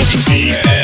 21.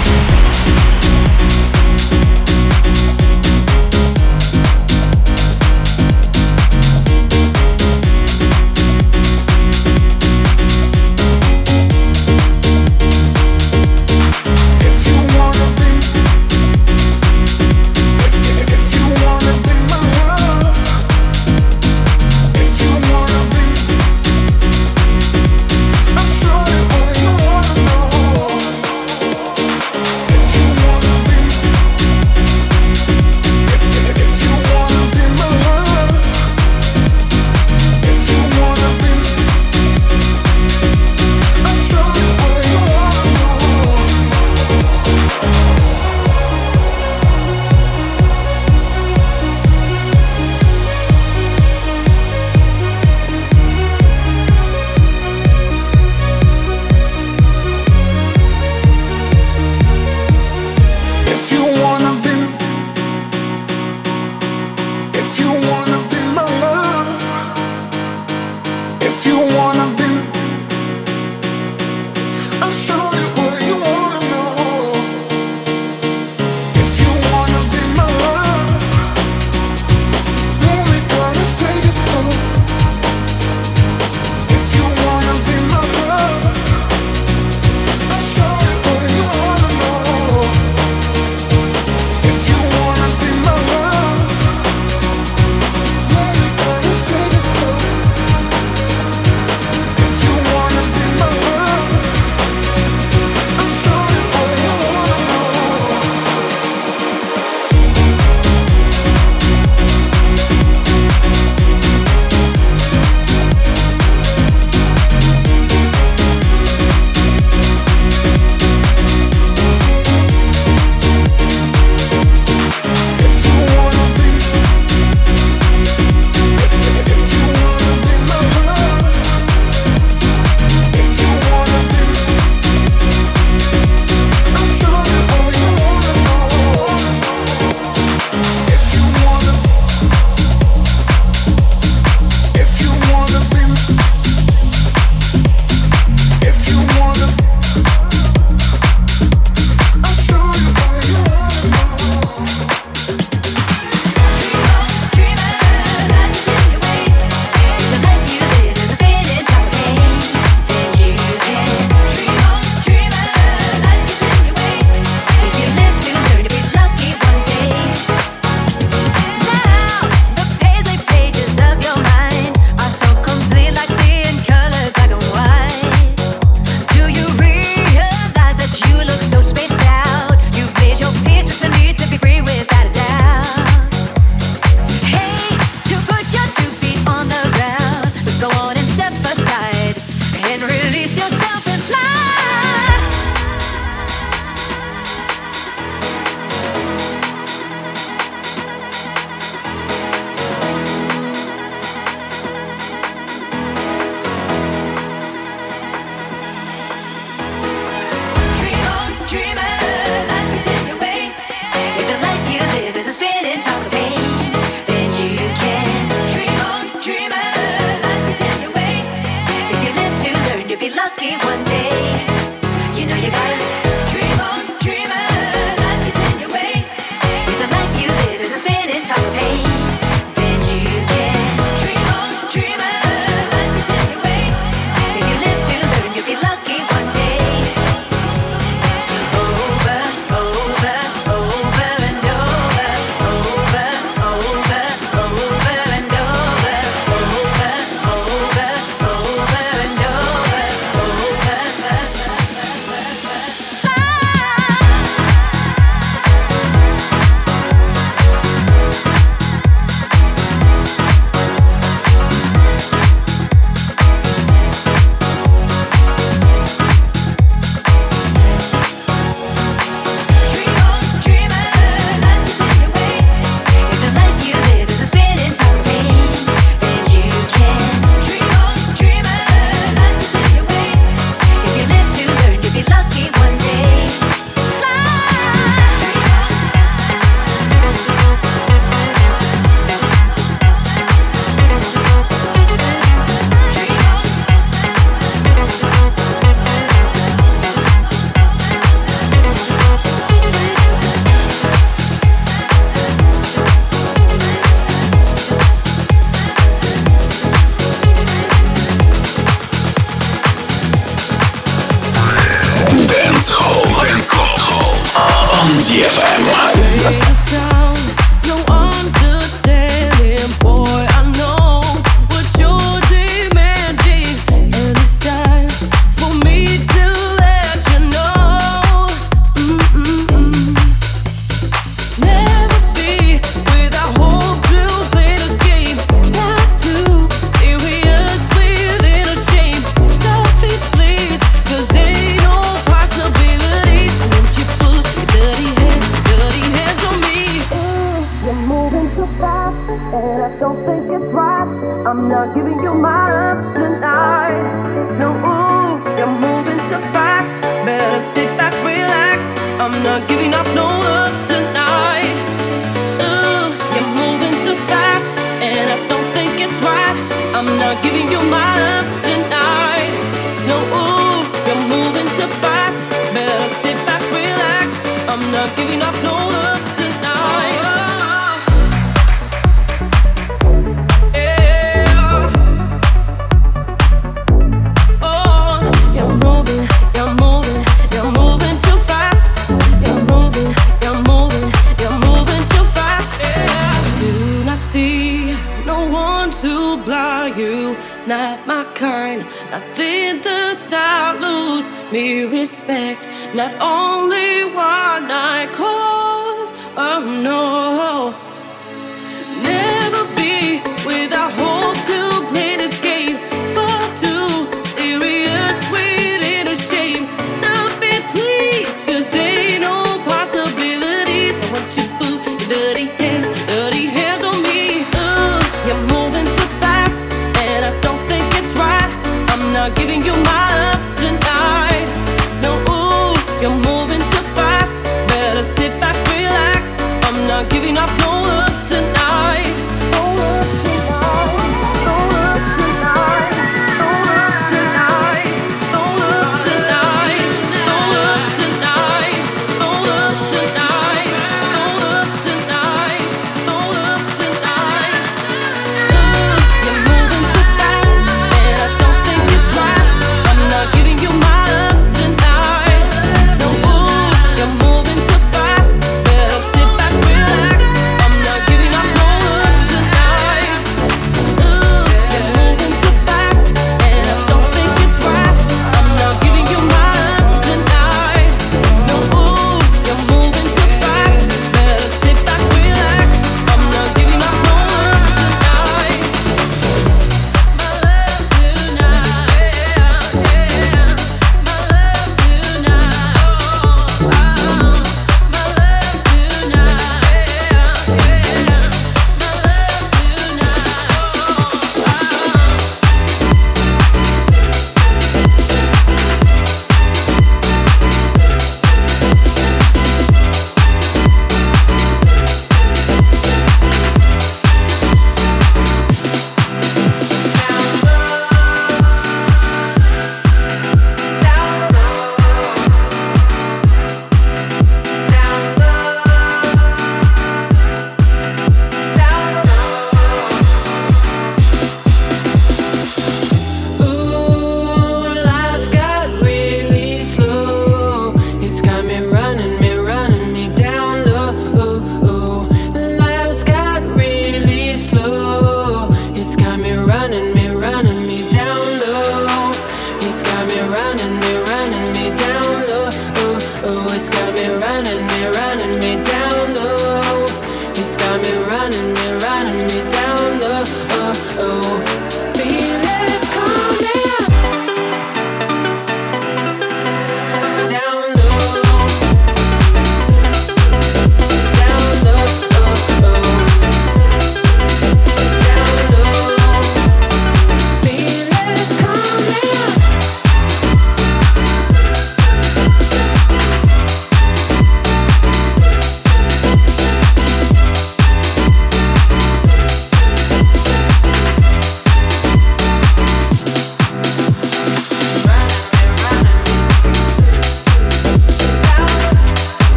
not my kind. Nothing does not lose me respect. Not only one I cause, oh no.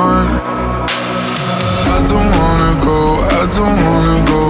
I don't wanna go, I don't wanna go,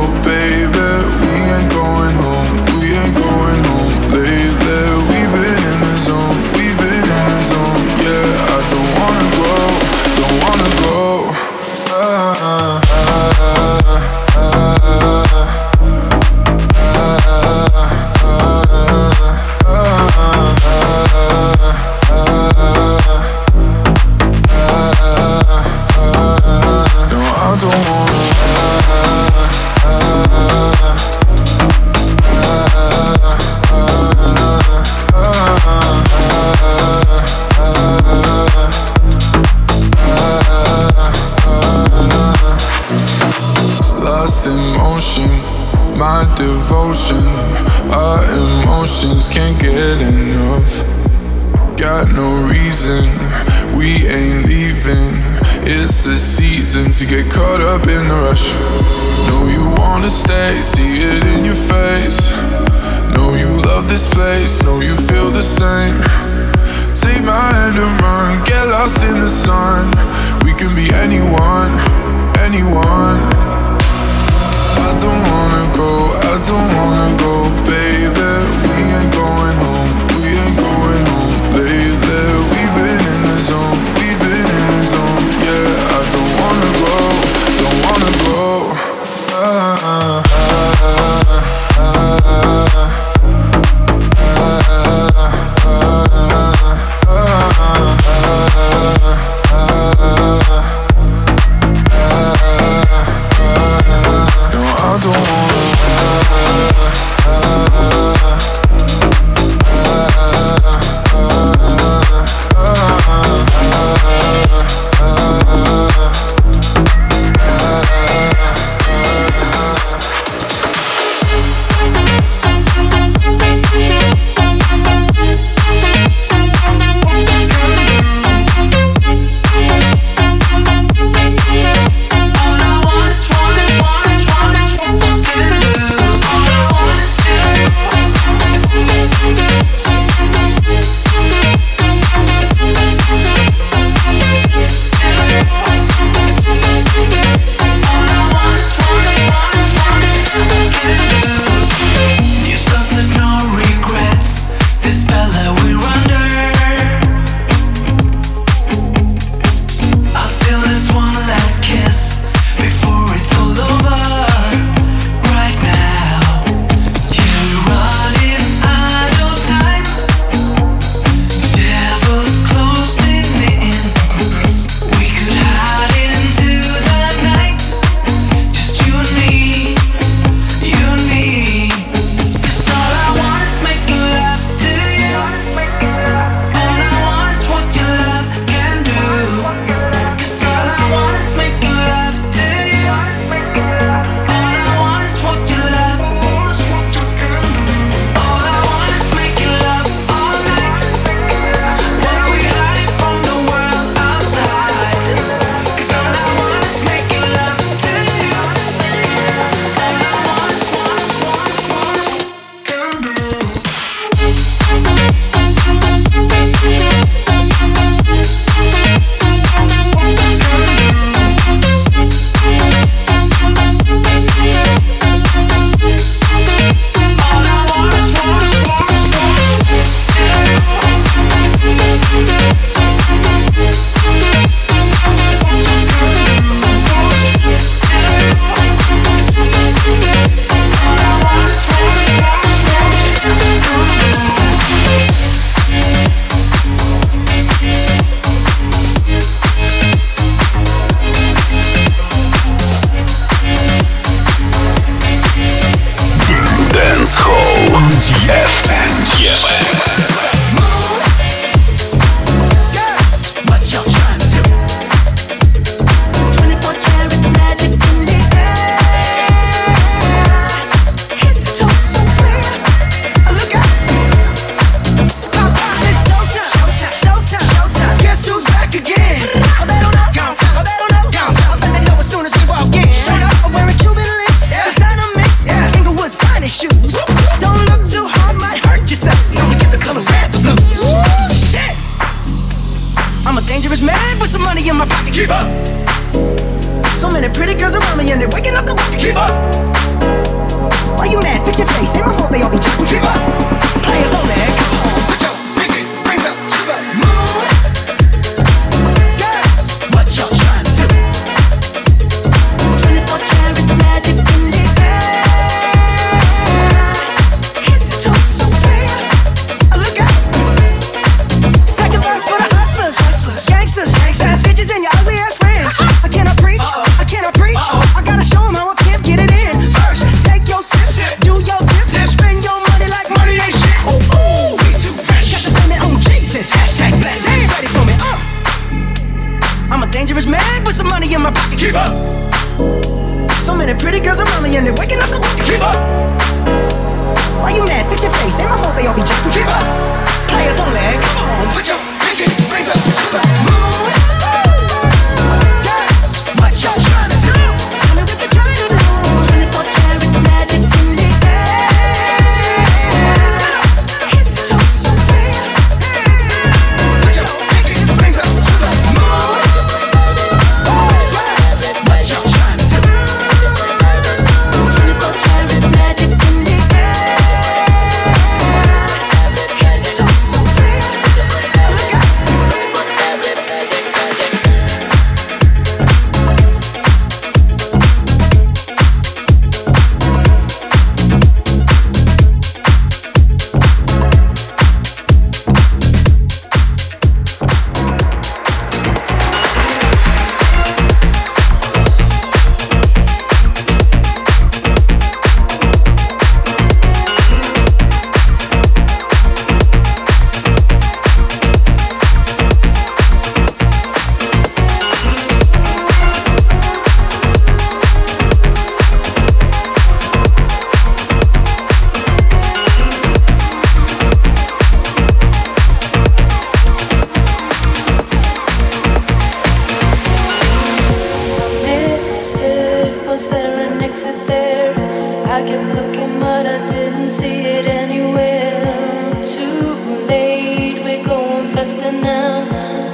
down.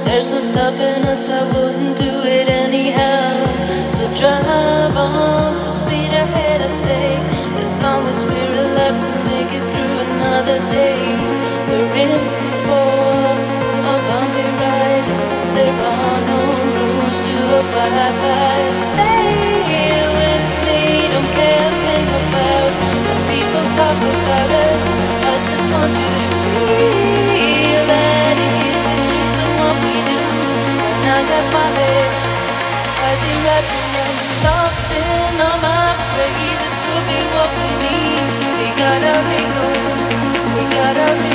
There's no stopping us, I wouldn't We gotta be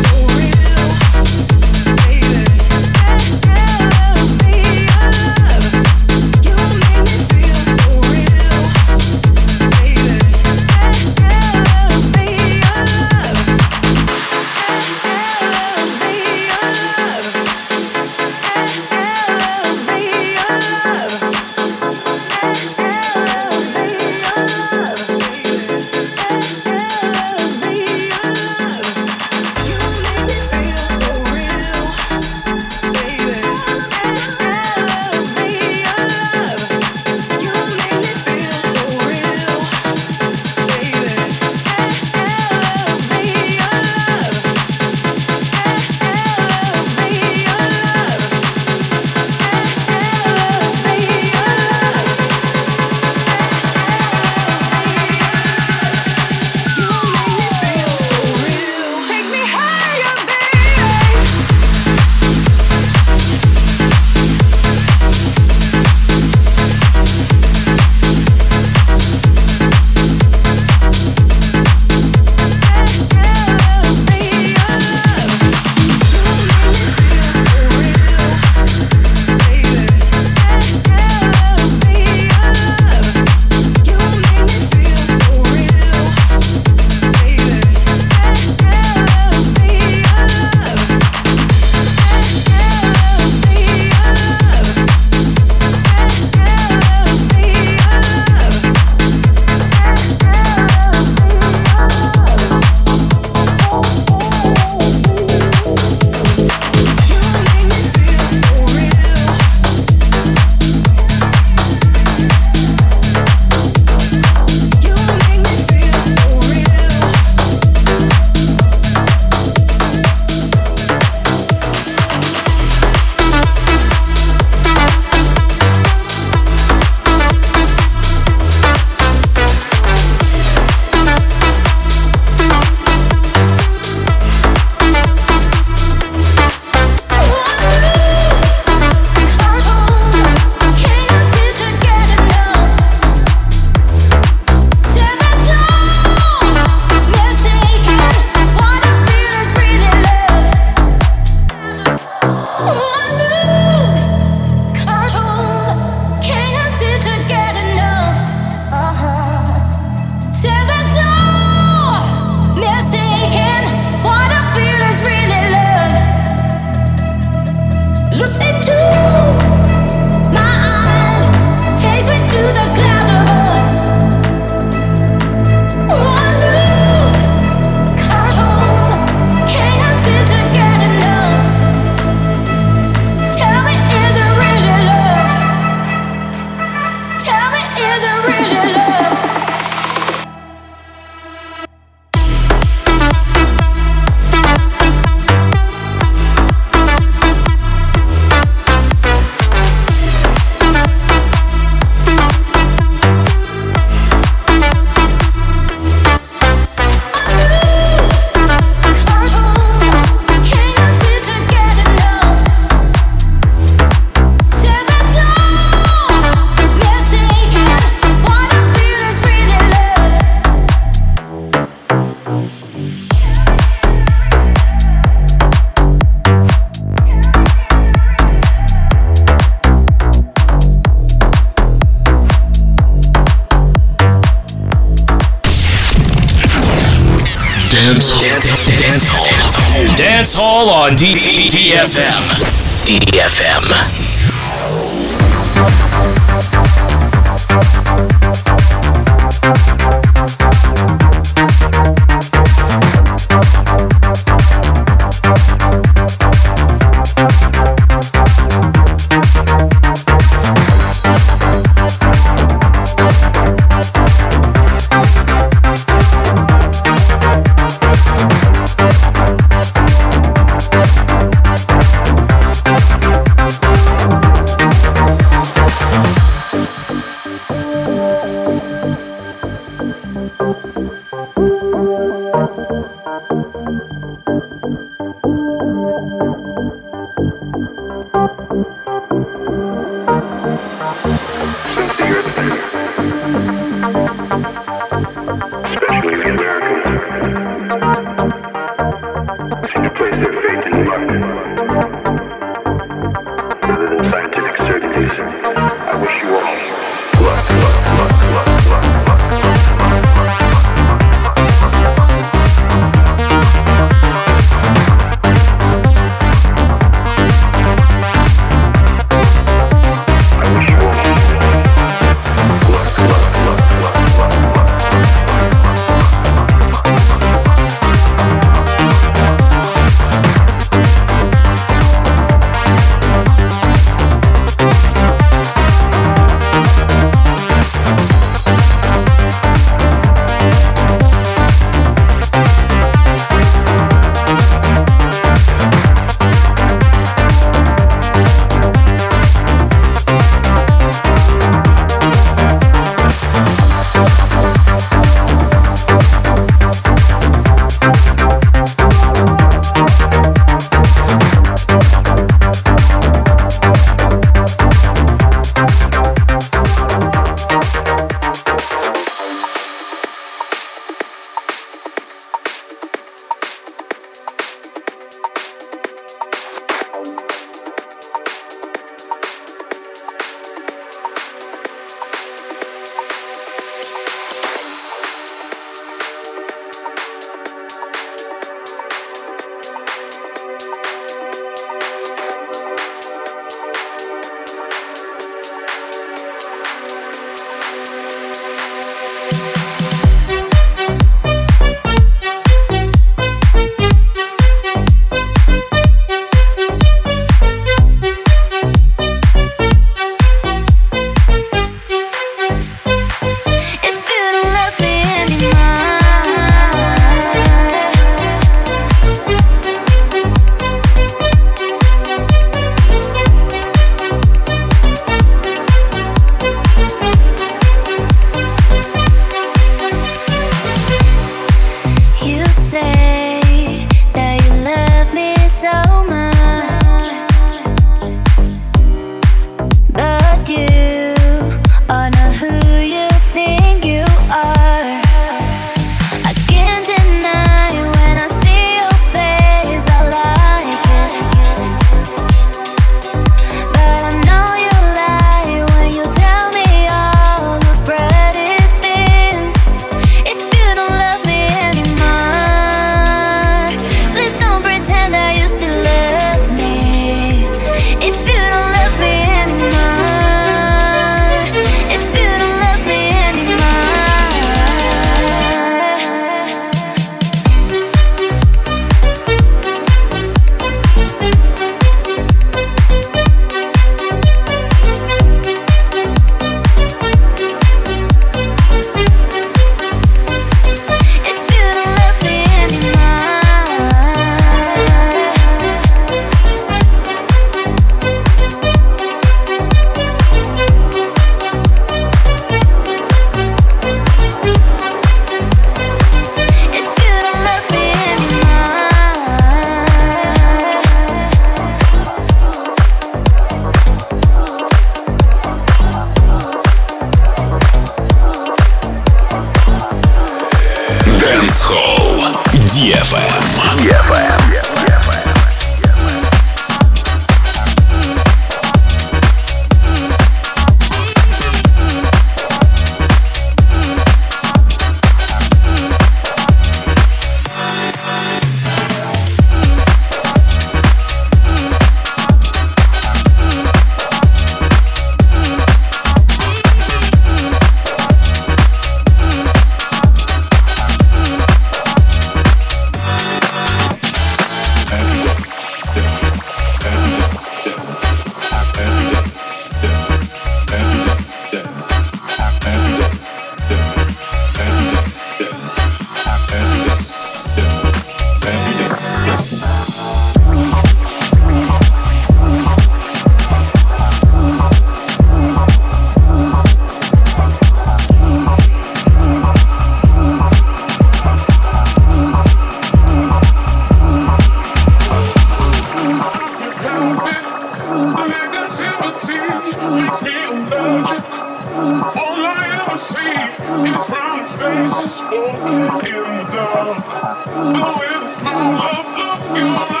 you.